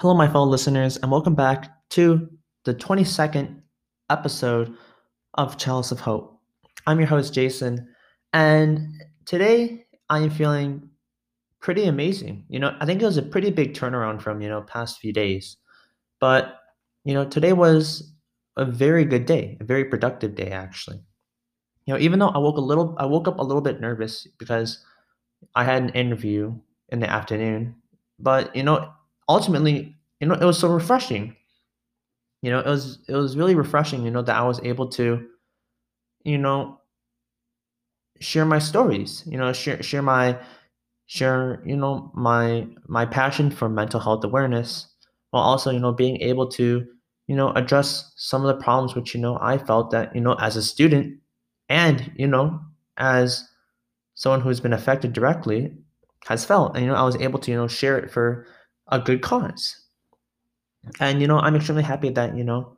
Hello, my fellow listeners, and welcome back to the 22nd episode of Chalice of Hope. I'm your host, Jason, and today I am feeling pretty amazing. You know, I think it was a pretty big turnaround from, you know, past few days. But, you know, today was a very good day, a very productive day, actually. You know, even though I woke a little, I woke up a little bit nervous because I had an interview in the afternoon, but, you know, ultimately, you know, it was so refreshing. You know, it was it was really refreshing, you know, that I was able to, you know, share my stories, you know, share share my share, you know, my my passion for mental health awareness while also, you know, being able to, you know, address some of the problems which, you know, I felt that, you know, as a student and, you know, as someone who's been affected directly has felt. And, you know, I was able to, you know, share it for a good cause. And you know, I'm extremely happy that you know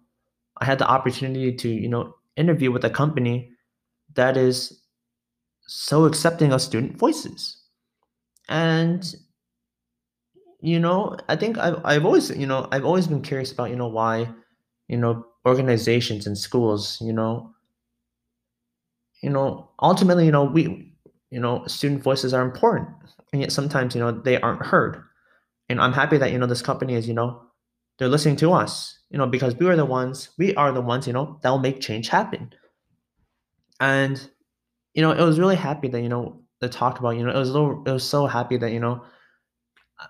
I had the opportunity to you know interview with a company that is so accepting of student voices. And you know, I think I've I've always you know I've always been curious about you know why you know organizations and schools you know you know ultimately you know we you know student voices are important and yet sometimes you know they aren't heard and i'm happy that you know this company is you know they're listening to us, you know, because we are the ones, we are the ones, you know, that will make change happen. And, you know, it was really happy that, you know, the talk about, you know, it was little, it was so happy that, you know, uh,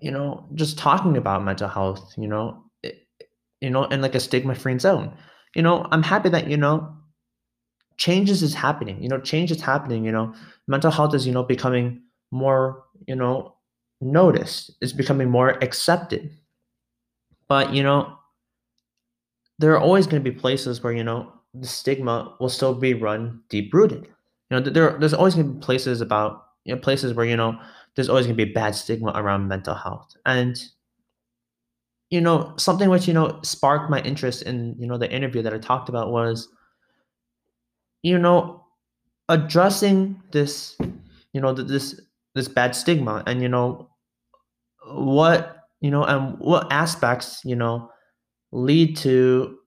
you know, just talking about mental health, you know, you know, in like a stigma-free zone. You know, I'm happy that, you know, changes is happening, you know, change is happening, you know, mental health is, you know, becoming more, you know, noticed, it's becoming more accepted but, you know, there are always going to be places where, you know, the stigma will still be run deep rooted. You know, there there's always going to be places about, you know, places where, you know, there's always going to be bad stigma around mental health. And, you know, something which, you know, sparked my interest in, you know, the interview that I talked about was, you know, addressing this, you know, this this bad stigma and, you know, what you know, and what aspects, you know, lead to,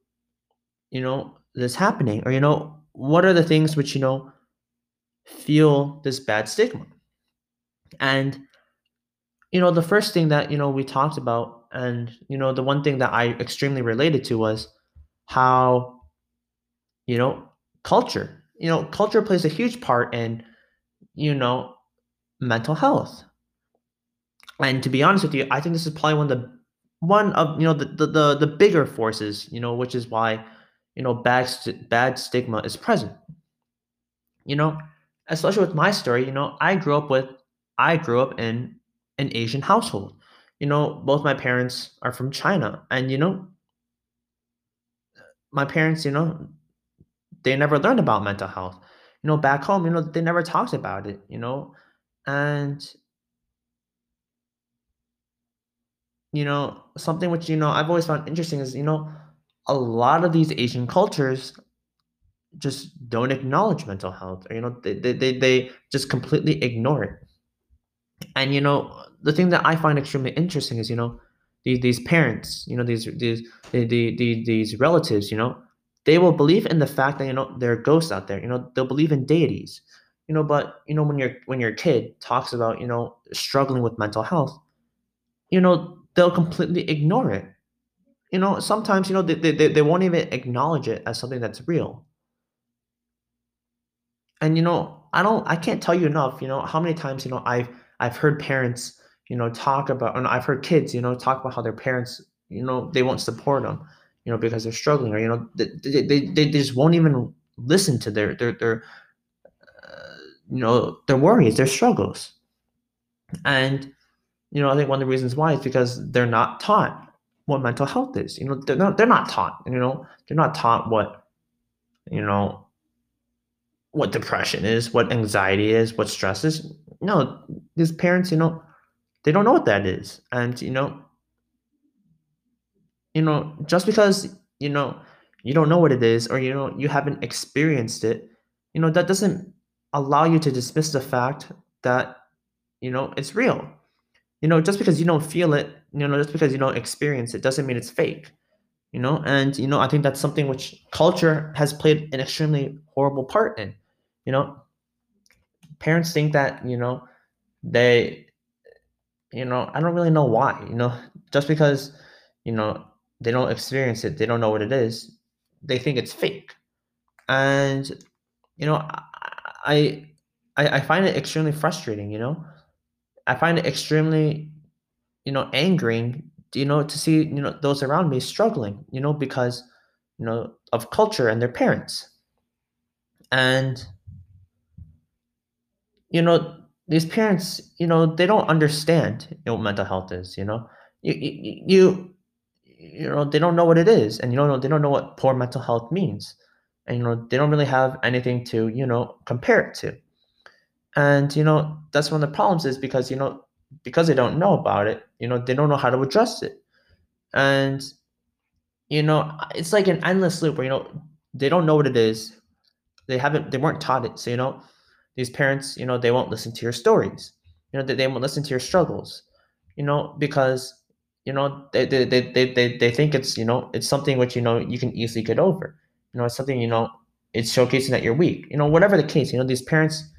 you know, this happening? Or, you know, what are the things which, you know, feel this bad stigma? And, you know, the first thing that, you know, we talked about, and, you know, the one thing that I extremely related to was how, you know, culture, you know, culture plays a huge part in, you know, mental health and to be honest with you, I think this is probably one of the one of you know the the the, the bigger forces, you know, which is why you know bad st- bad stigma is present. You know, especially with my story, you know, I grew up with I grew up in an Asian household. You know, both my parents are from China, and you know, my parents, you know, they never learned about mental health. You know, back home, you know, they never talked about it. You know, and you know, something which, you know, I've always found interesting is, you know, a lot of these Asian cultures just don't acknowledge mental health or, you know, they, they, they, they just completely ignore it. And, you know, the thing that I find extremely interesting is, you know, these, these parents, you know, these, these, the, the, the, these relatives, you know, they will believe in the fact that, you know, there are ghosts out there, you know, they'll believe in deities, you know, but, you know, when your, when your kid talks about, you know, struggling with mental health, you know, they'll completely ignore it. You know, sometimes, you know, they, they, they won't even acknowledge it as something that's real. And, you know, I don't, I can't tell you enough, you know, how many times, you know, I've, I've heard parents, you know, talk about, and I've heard kids, you know, talk about how their parents, you know, they won't support them, you know, because they're struggling or, you know, they, they, they, they just won't even listen to their, their, their, uh, you know, their worries, their struggles. And, you know, I think one of the reasons why is because they're not taught what mental health is. You know, they're not they're not taught. You know, they're not taught what you know what depression is, what anxiety is, what stress is. No, these parents, you know, they don't know what that is, and you know, you know, just because you know you don't know what it is, or you know you haven't experienced it, you know, that doesn't allow you to dismiss the fact that you know it's real. You know just because you don't feel it you know just because you don't experience it doesn't mean it's fake you know? And you know i think that's something which culture has played an extremely horrible part in you know? Parents think that you know they you know i don't really know why you know? Just because you know they don't experience it they don't know what it is they think it's fake. And you know i i, I find it extremely frustrating you know? I find it extremely you know angering you know to see you know those around me struggling you know because you know of culture and their parents. And you know these parents you know they don't understand you know, what mental health is you know? You, you you you know they don't know what it is and you know they don't know what poor mental health means and you know they don't really have anything to you know compare it to and you know that's one of the problems is because you know because they don't know about it you know they don't know how to address it and you know it's like an endless loop where you know they don't know what it is they haven't they weren't taught it so you know these parents you know they won't listen to your stories you know they, they won't listen to your struggles you know because you know they, they, they, they, they, think it's you know it's something which you know you can easily get over you know it's something you know it's showcasing that you're weak you know whatever the case you know these parents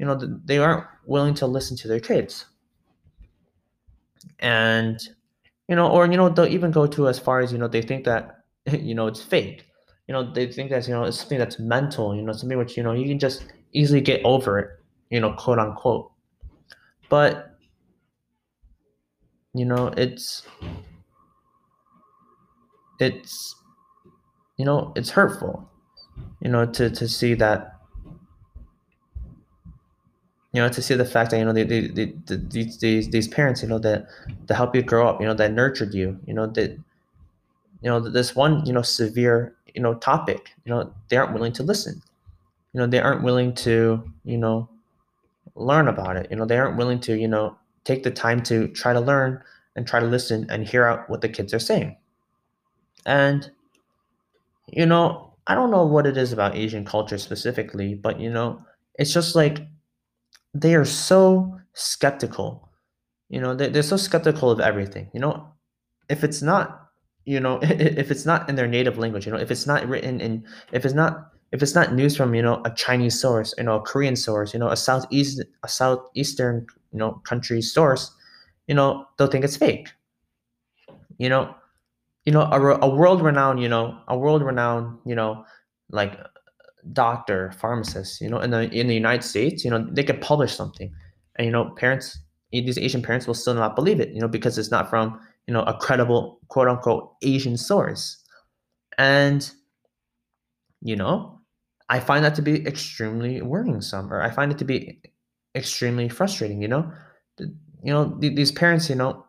you know they aren't willing to listen to their kids and you know or you know they'll even go to as far as you know they think that you know it's fake you know they think that's you know it's something that's mental you know something which you know you can just easily get over it you know quote unquote but you know it's it's you know it's hurtful you know to to see that you know to see the fact that you know they, they, they, these, these these parents you know that to help you grow up you know that nurtured you you know that you know this one you know severe you know topic you know they aren't willing to listen you know they aren't willing to you know learn about it you know they aren't willing to you know take the time to try to learn and try to listen and hear out what the kids are saying and you know i don't know what it is about asian culture specifically but you know it's just like they are so skeptical. You know they, they're so skeptical of everything. You know if it's not you know if it's not in their native language you know if it's not written in if it's not if it's not news from you know a chinese source you know a korean source you know a southeast a southeastern you know country source you know they'll think it's fake. You know you know a, a world renowned you know a world renowned you know like doctor, pharmacist, you know, in the in the United States, you know, they could publish something, and you know, parents, these Asian parents will still not believe it, you know, because it's not from you know a credible quote unquote Asian source, and you know, I find that to be extremely worrisome, or I find it to be extremely frustrating. You know, you know, these parents, you know,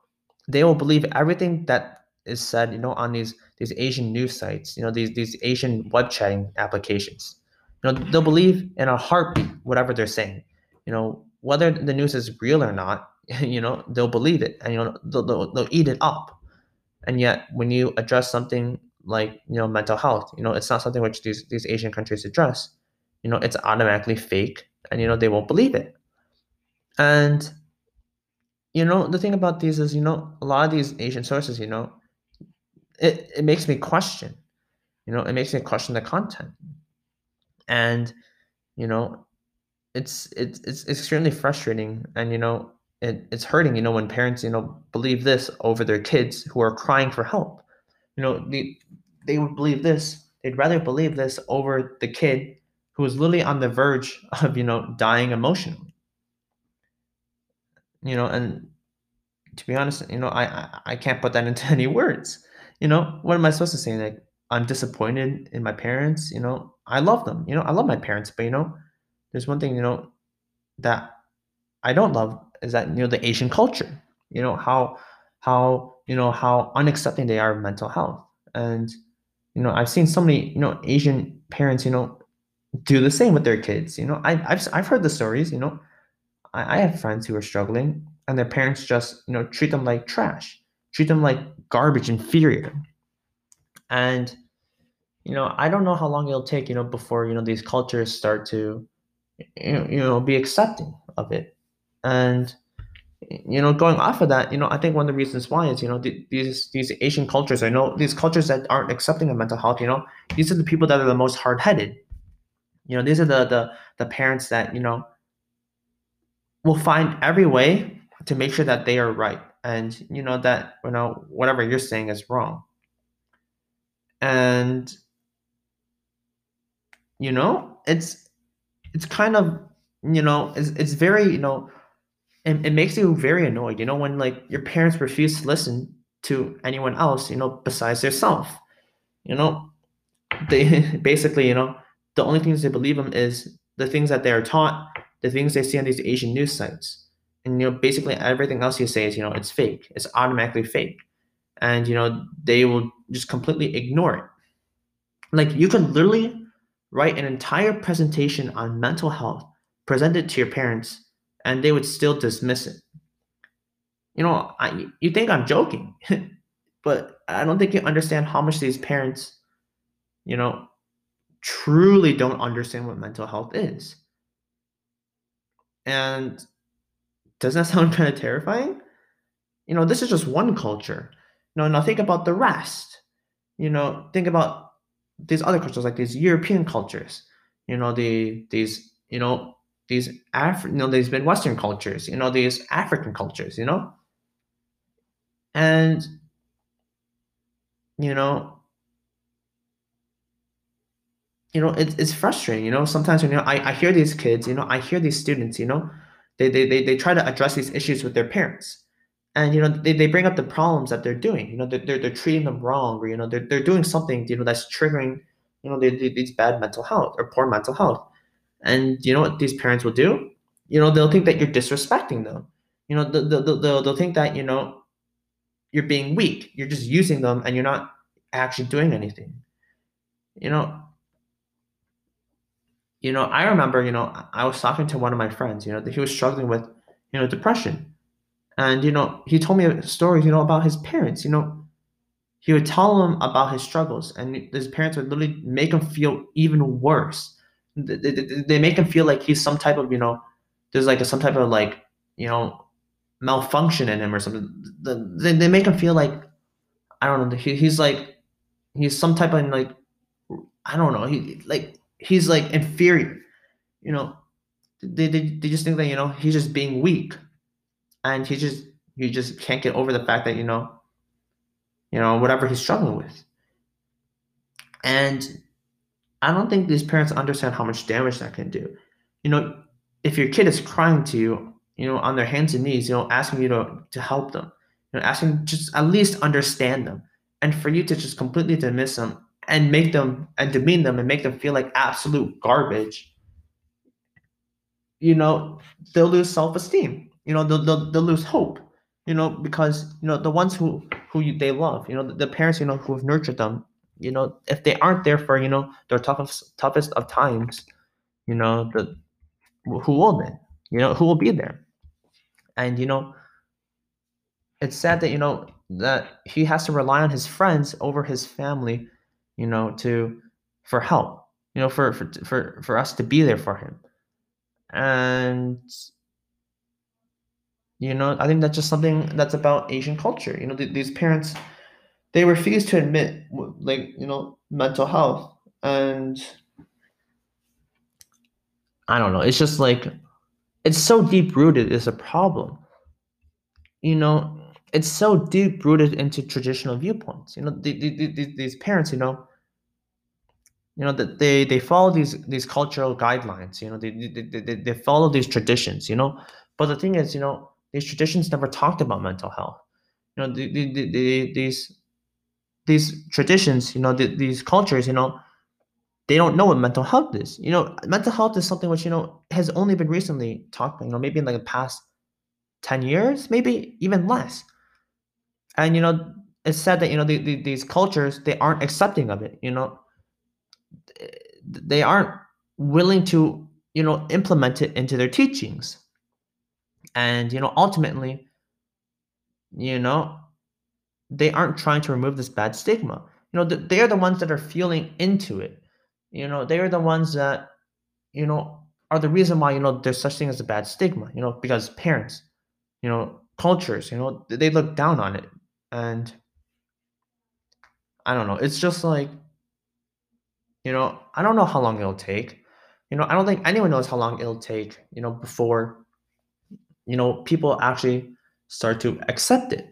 they will believe everything that is said, you know, on these these Asian news sites, you know, these these Asian web chatting applications. You know, they'll believe in a heartbeat whatever they're saying. You know, whether the news is real or not, you know, they'll believe it and you know they'll, they'll, they'll eat it up. And yet, when you address something like you know mental health, you know, it's not something which these these Asian countries address. You know, it's automatically fake, and you know they won't believe it. And you know the thing about these is you know a lot of these Asian sources, you know, it, it makes me question. You know, it makes me question the content. And you know it's it's it's extremely frustrating and you know it, it's hurting you know when parents you know believe this over their kids who are crying for help. You know they, they would believe this they'd rather believe this over the kid who is literally on the verge of you know dying emotionally. You know and to be honest you know i i, I can't put that into any words you know what am i supposed to say like I'm disappointed in my parents, you know, I love them, you know, I love my parents, but you know, there's one thing, you know, that I don't love is that, you know, the Asian culture, you know, how, how, you know, how unaccepting they are of mental health. And, you know, I've seen so many, you know, Asian parents, you know, do the same with their kids. You know, I, I've, I've heard the stories, you know, I, I have friends who are struggling and their parents just, you know, treat them like trash, treat them like garbage, inferior and you know i don't know how long it'll take you know before you know these cultures start to you know, be accepting of it and you know, going off of that, you know, I think one of the reasons why is, you know, th- these these Asian cultures, I know these cultures that aren't accepting of mental health, you know, these are the people that are the most hard headed. You know, these are the the the parents that you know will find every way to make sure that they are right, and you know that you know whatever you're saying is wrong. And you know, it's it's kind of you know it's, it's very you know it, it makes you very annoyed you know when like your parents refuse to listen to anyone else you know besides yourself you know they basically you know the only things they believe in is the things that they are taught the things they see on these asian news sites and you know basically everything else you say is you know it's fake it's automatically fake and you know they will just completely ignore it like you could literally write an entire presentation on mental health present it to your parents and they would still dismiss it. You know, I, you think I'm joking, but I don't think you understand how much these parents, you know, truly don't understand what mental health is. And doesn't that sound kind of terrifying? You know, this is just one culture. Know, now think about the rest. You know, think about these other cultures, like these European cultures. You know, the these you know these Af- you know these Midwestern cultures, you know these African cultures, you know, and you know, you know it's it's frustrating. You know, sometimes when you know I, I hear these kids, you know, I hear these students, you know, they they they, they try to address these issues with their parents. And you know they, they bring up the problems that they're doing. You know they're, they're, they're treating them wrong, or you know they're, they're doing something you know that's triggering you know these bad mental health or poor mental health and you know what these parents will do? You know, they'll think that you're disrespecting them. You know, they'll, they'll, they'll, they'll think that, you know, you're being weak. You're just using them and you're not actually doing anything. You know, you know, I remember, you know, I was talking to one of my friends, you know, that he was struggling with, you know, depression. And, you know, he told me stories, you know, about his parents, you know, he would tell them about his struggles and his parents would literally make him feel even worse. They, they make him feel like he's some type of you know there's like a, some type of like you know malfunction in him or something. They, they make him feel like i don't know he, he's like he's some type of like i don't know he like he's like inferior. You know they, they, they just think that you know he's just being weak. And he just he just can't get over the fact that you know you know whatever he's struggling with. And I don't think these parents understand how much damage that can do. You know, if your kid is crying to you, you know, on their hands and knees, you know, asking you to to help them, you know, asking just at least understand them, and for you to just completely dismiss them and make them and demean them and make them feel like absolute garbage, you know, they'll lose self esteem. You know, they'll, they'll they'll lose hope. You know, because you know the ones who who you, they love, you know, the, the parents, you know, who have nurtured them, you know, if they aren't there for, you know, their toughest toughest of times, you know, the who will then? You know, who will be there? And you know, it's sad that, you know, that he has to rely on his friends over his family, you know, to for help, you know, for for for, for us to be there for him. And you know, I think that's just something that's about Asian culture. You know, th- these parents they refuse to admit like you know mental health and i don't know it's just like it's so deep rooted is a problem you know it's so deep rooted into traditional viewpoints you know the, the, the, these parents you know you know that they they follow these these cultural guidelines you know they, they, they, they follow these traditions you know but the thing is you know these traditions never talked about mental health you know the, the, the, the, these these traditions, you know, these cultures, you know, they don't know what mental health is. You know, mental health is something which, you know, has only been recently talked you know, maybe in like the past 10 years, maybe even less. And, you know, it's said that, you know, the, the, these cultures, they aren't accepting of it, you know, they aren't willing to, you know, implement it into their teachings. And, you know, ultimately, you know, they aren't trying to remove this bad stigma. You know, they are the ones that are feeling into it. You know, they are the ones that, you know, are the reason why, you know, there's such thing as a bad stigma, you know, because parents, you know, cultures, you know, they look down on it. And I don't know, it's just like, you know, I don't know how long it'll take. You know, I don't think anyone knows how long it'll take, you know, before, you know, people actually start to accept it.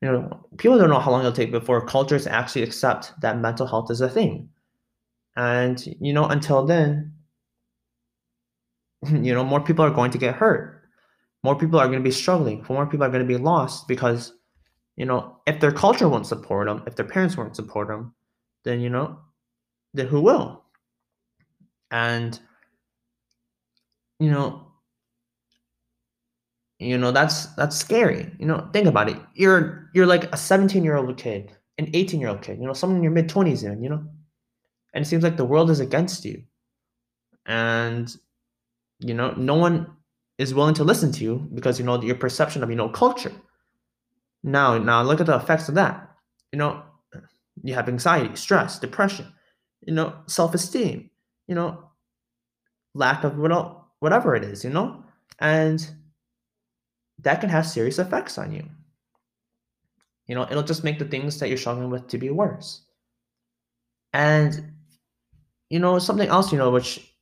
You know, people don't know how long it'll take before cultures actually accept that mental health is a thing. And, you know, until then, you know, more people are going to get hurt. More people are going to be struggling. More people are going to be lost because, you know, if their culture won't support them, if their parents won't support them, then, you know, then who will? And, you know, you know that's that's scary. You know think about it. You're you're like a 17 year old kid an 18 year old kid you know someone in your mid 20s even you know? And it seems like the world is against you. And you know no one is willing to listen to you because you know your perception of you know culture now now look at the effects of that. You know you have anxiety stress depression you know self-esteem you know lack of whatever it is you know? And that can have serious effects on you. You know it'll just make the things that you're struggling with to be worse. And you know something else you know which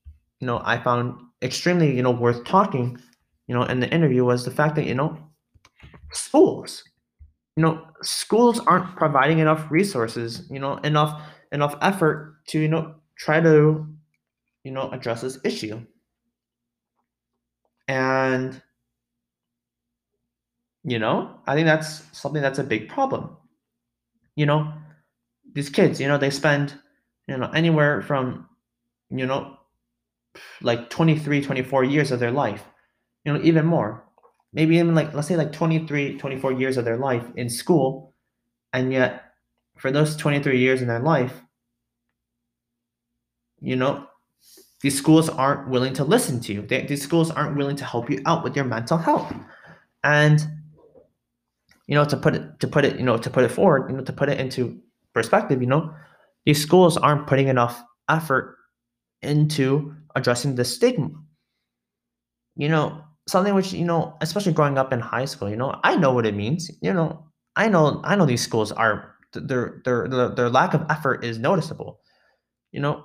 you know i found extremely you know worth talking you know in the interview was the fact that you know schools you know schools aren't providing enough resources you know enough enough effort to you know try to you know address this issue. And you know i think that's something that's a big problem. You know these kids you know they spend you know anywhere from you know like 23 24 years of their life you know even more maybe even like let's say like 23 24 years of their life in school and yet for those 23 years in their life you know these schools aren't willing to listen to you. They, these schools aren't willing to help you out with your mental health. And you know to put it to put it you know to put it forward you know to put it into perspective you know these schools aren't putting enough effort into addressing the stigma. You know something which you know especially growing up in high school you know i know what it means you know i know i know these schools are their their their, lack of effort is noticeable you know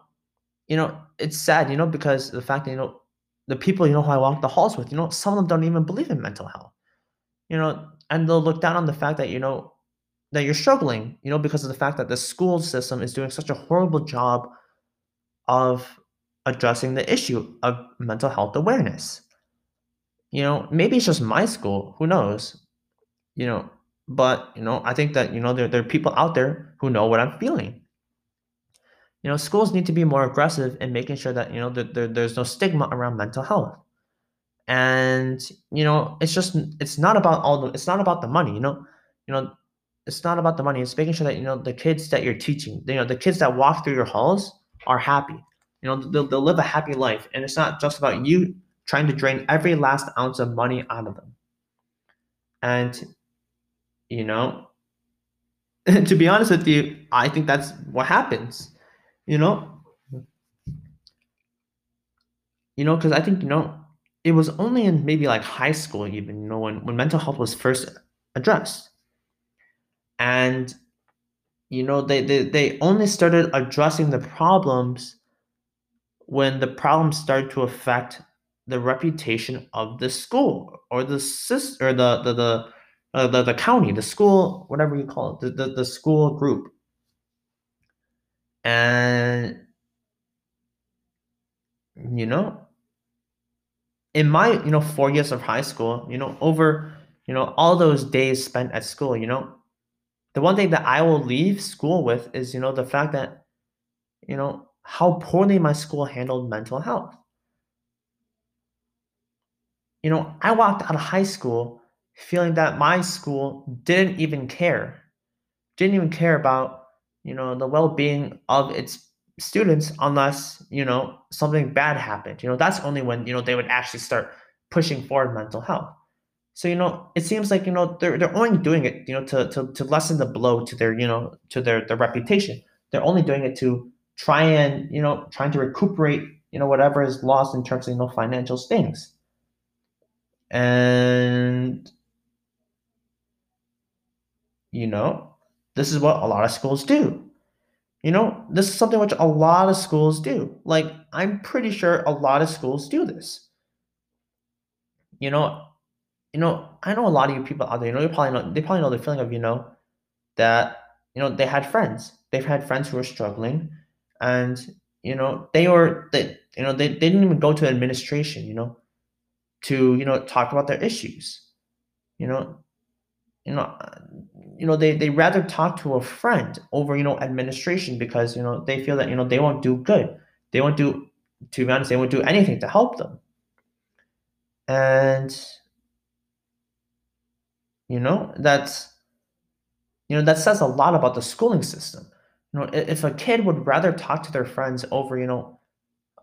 you know it's sad you know because the fact that you know the people you know who i walk the halls with you know some of them don't even believe in mental health you know and they'll look down on the fact that you know that you're struggling you know because of the fact that the school system is doing such a horrible job of addressing the issue of mental health awareness you know maybe it's just my school who knows you know but you know i think that you know there, there are people out there who know what i'm feeling you know schools need to be more aggressive in making sure that you know that there, there's no stigma around mental health and you know it's just it's not about all the it's not about the money you know you know it's not about the money it's making sure that you know the kids that you're teaching you know the kids that walk through your halls are happy you know they'll, they'll live a happy life and it's not just about you trying to drain every last ounce of money out of them. And you know to be honest with you i think that's what happens you know? You know because i think you know it was only in maybe like high school even you know when, when mental health was first addressed. And you know they, they they only started addressing the problems when the problems started to affect the reputation of the school or the system or the the the, uh, the the county the school whatever you call it the, the, the school group. And you know in my you know four years of high school you know over you know all those days spent at school you know the one thing that i will leave school with is you know the fact that you know how poorly my school handled mental health you know i walked out of high school feeling that my school didn't even care didn't even care about you know the well-being of its students unless you know something bad happened you know that's only when you know they would actually start pushing forward mental health so you know it seems like you know they're, they're only doing it you know to, to to lessen the blow to their you know to their their reputation they're only doing it to try and you know trying to recuperate you know whatever is lost in terms of you know financial things and you know, this is what a lot of schools do. You know, this is something which a lot of schools do. Like, I'm pretty sure a lot of schools do this. You know, you know, I know a lot of you people out there, you know, you probably know they probably know the feeling of, you know, that, you know, they had friends. They've had friends who were struggling and, you know, they were they you know, they, they didn't even go to administration, you know, to, you know, talk about their issues. You know, you know, you know, they they rather talk to a friend over, you know, administration because, you know, they feel that, you know, they won't do good. They won't do to be honest, they won't do anything to help them. And you know, that's you know, that says a lot about the schooling system. You know, if a kid would rather talk to their friends over, you know,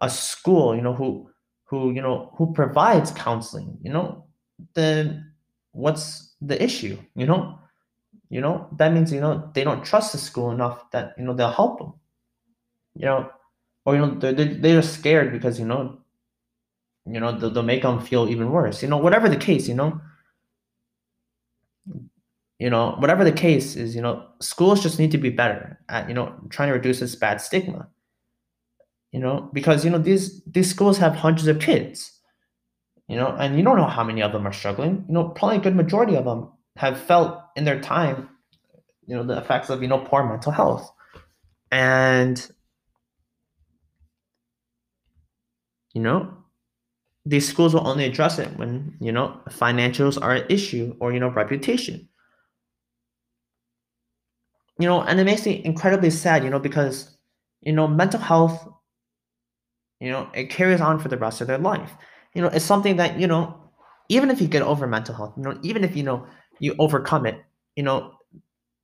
a school, you know, who who, you know, who provides counseling, you know, then what's the issue, you know? You know, that means, you know, they don't trust the school enough that, you know, they'll help them, you know, or, you know, they're, they're, scared because, you know, you know, they'll, they'll make them feel even worse, you know, whatever the case, you know, you know, whatever the case is, you know, schools just need to be better at, you know, trying to reduce this bad stigma, you know, because, you know, these, these schools have hundreds of kids, you know, and you don't know how many of them are struggling, you know, probably a good majority of them have felt in their time, you know, the effects of, you know, poor mental health. And, you know, these schools will only address it when, you know, financials are an issue or, you know, reputation. You know, and it makes me incredibly sad, you know, because, you know, mental health, you know, it carries on for the rest of their life. You know, it's something that, you know, even if you get over mental health, you know, even if, you know, you overcome it, you know,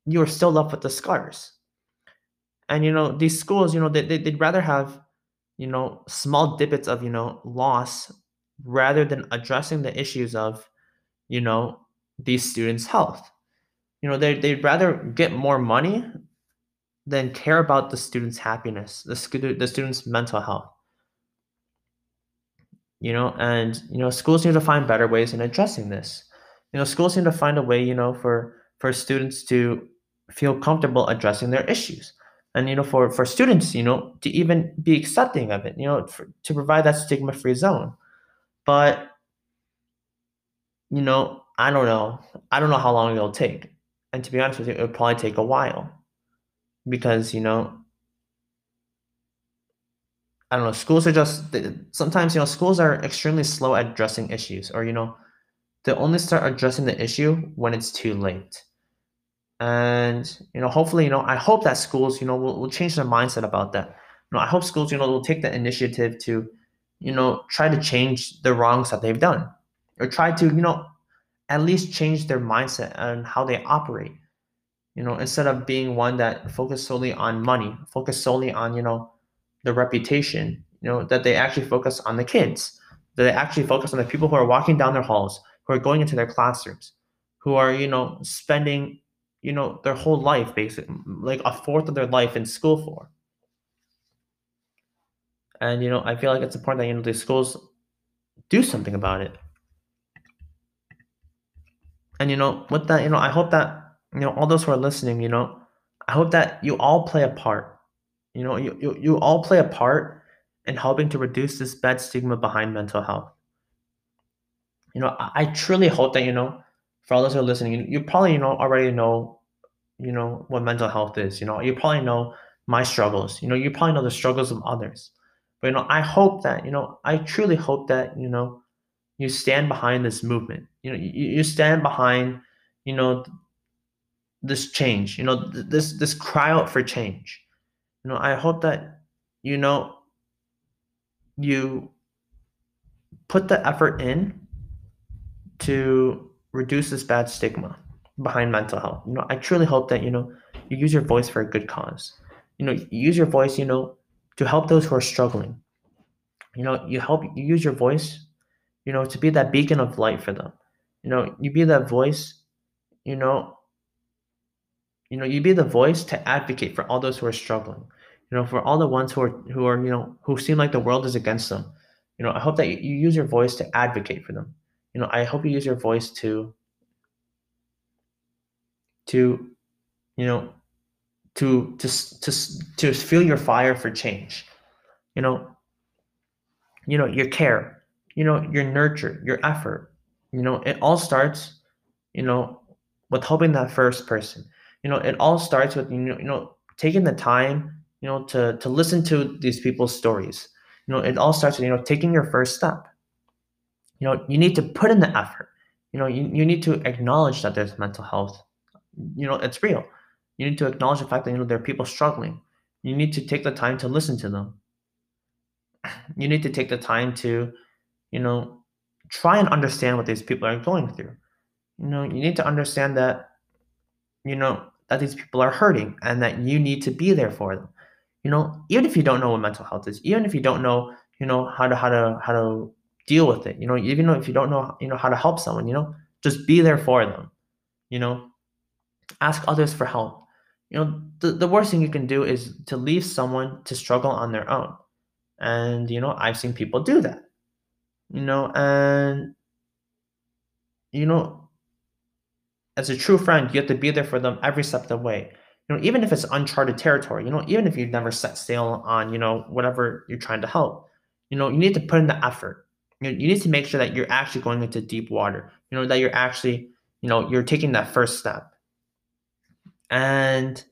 you're still left with the scars. And, you know, these schools, you know, they, they, they'd rather have, you know, small dippets of, you know, loss rather than addressing the issues of, you know, these students' health. You know, they, they'd rather get more money than care about the student's happiness, the, the student's mental health. You know, and, you know, schools need to find better ways in addressing this. You know, schools need to find a way, you know, for, for students to feel comfortable addressing their issues and you know for for students you know to even be accepting of it you know for, to provide that stigma free zone. But you know i don't know. I don't know how long it'll take. And to be honest with you it'll probably take a while because you know i don't know schools are just sometimes you know schools are extremely slow at addressing issues or you know they only start addressing the issue when it's too late. And you know hopefully you know i hope that schools you know will, will change their mindset about that. You know i hope schools you know will take the initiative to you know try to change the wrongs that they've done or try to you know at least change their mindset and how they operate. You know instead of being one that focus solely on money focus solely on you know the reputation you know that they actually focus on the kids that they actually focus on the people who are walking down their halls who are going into their classrooms who are you know spending you know their whole life basically like a fourth of their life in school for. And you know i feel like it's important that you know the schools do something about it. And you know with that you know i hope that you know all those who are listening you know i hope that you all play a part you know you, you, you all play a part in helping to reduce this bad stigma behind mental health. You know i, I truly hope that you know for all those who are listening you, you probably you know already know you know what mental health is you know. You probably know my struggles. You know you probably know the struggles of others. But you know i hope that you know i truly hope that you know you stand behind this movement. You know you, you stand behind you know this change you know th- this this cry out for change you know i hope that you know you put the effort in to reduce this bad stigma behind mental health. You know i truly hope that you know you use your voice for a good cause. You know you use your voice you know to help those who are struggling. You know you help you use your voice you know to be that beacon of light for them. You know you be that voice you know you know you be the voice to advocate for all those who are struggling you know for all the ones who are who are you know who seem like the world is against them you know i hope that you, use your voice to advocate for them you know i hope you use your voice to to you know, to to to to feel your fire for change. You know, you know, your care, you know, your nurture, your effort. You know, it all starts, you know, with helping that first person. You know, it all starts with you know, you know, taking the time, you know, to to listen to these people's stories. You know, it all starts with you know taking your first step. You know, you need to put in the effort. You know, you, you need to acknowledge that there's mental health. You know, it's real. You need to acknowledge the fact that you know there are people struggling. You need to take the time to listen to them. You need to take the time to, you know, try and understand what these people are going through. You know, you need to understand that, you know, that these people are hurting and that you need to be there for them. You know, even if you don't know what mental health is, even if you don't know, you know, how to how to how to deal with it. You know, even if you don't know, you know, how to help someone, you know, just be there for them. You know, ask others for help. You know, the, the worst thing you can do is to leave someone to struggle on their own. And, you know, I've seen people do that. You know, and, you know, as a true friend, you have to be there for them every step of the way. Know, even if it's uncharted territory, you know, even if you've never set sail on, you know, whatever you're trying to help, you know, you need to put in the effort you, you need to make sure that you're actually going into deep water you know that you're actually you know you're taking that first step and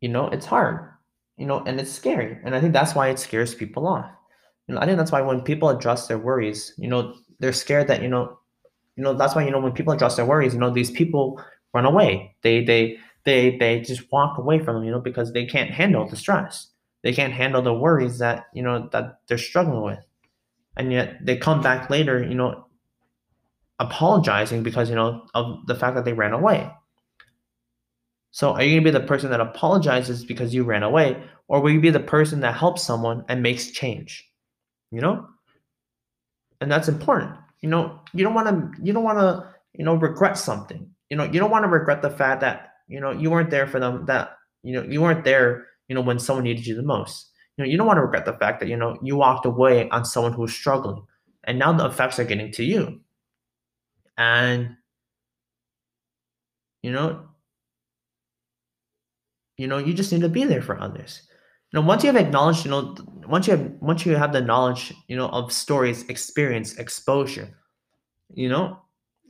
you know it's hard you know and it's scary and i think that's why it scares people off you know i think that's why when people address their worries you know they're scared that you know you know that's why you know when people address their worries you know these people run away they they they they just walk away from them you know because they can't handle the stress they can't handle the worries that you know that they're struggling with and yet they come back later, you know, apologizing because, you know, of the fact that they ran away. So are you to be the person that apologizes because you ran away or will you be the person that helps someone and makes change? You know? And that's important. You know, you don't want to you don't want to, you know, regret something. You know, you don't want to regret the fact that, you know, you weren't there for them that, you know, you weren't there, you know, when someone needed you the most. You know you don't want to regret the fact that you know you walked away on someone who's struggling and now the effects are getting to you. And you know you know you just need to be there for others. You know once you have acknowledged you know once you have once you have the knowledge you know of stories experience exposure you know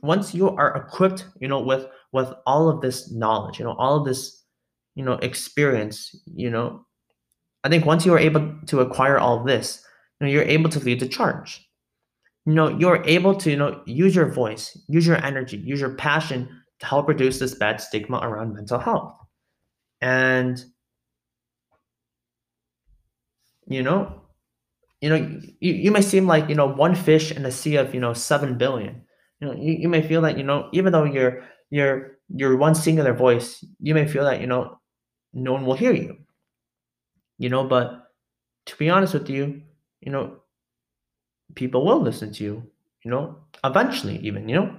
once you are equipped you know with with all of this knowledge you know all of this you know experience you know I think once you are able to acquire all this, you know, you're able to lead the charge. You know, you're able to, you know, use your voice, use your energy, use your passion to help reduce this bad stigma around mental health. And you know, you know, you, you may seem like, you know, one fish in a sea of, you know, seven billion. You know, you, you may feel that, you know, even though you're you're you're one singular voice, you may feel that, you know, no one will hear you. You know but to be honest with you you know people will listen to you you know eventually even you know.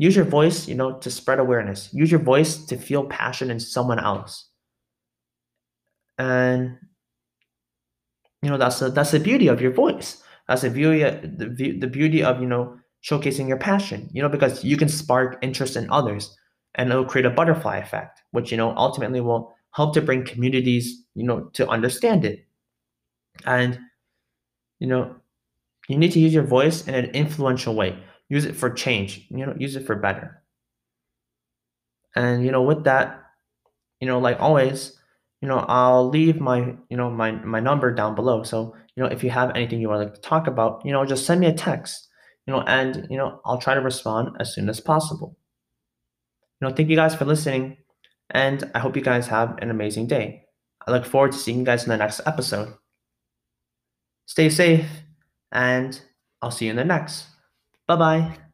Use your voice you know to spread awareness. Use your voice to feel passion in someone else. And you know that's the that's the beauty of your voice. That's the beauty the, the beauty of you know showcasing your passion you know because you can spark interest in others and it'll create a butterfly effect which you know ultimately will help to bring communities, you know, to understand it. And, you know, you need to use your voice in an influential way. Use it for change, you know, use it for better. And, you know, with that, you know, like always, you know, I'll leave my, you know, my my number down below. So, you know, if you have anything you want to talk about, you know, just send me a text, you know, and, you know, I'll try to respond as soon as possible. You know, thank you guys for listening. And I hope you guys have an amazing day. I look forward to seeing you guys in the next episode. Stay safe, and I'll see you in the next. Bye bye.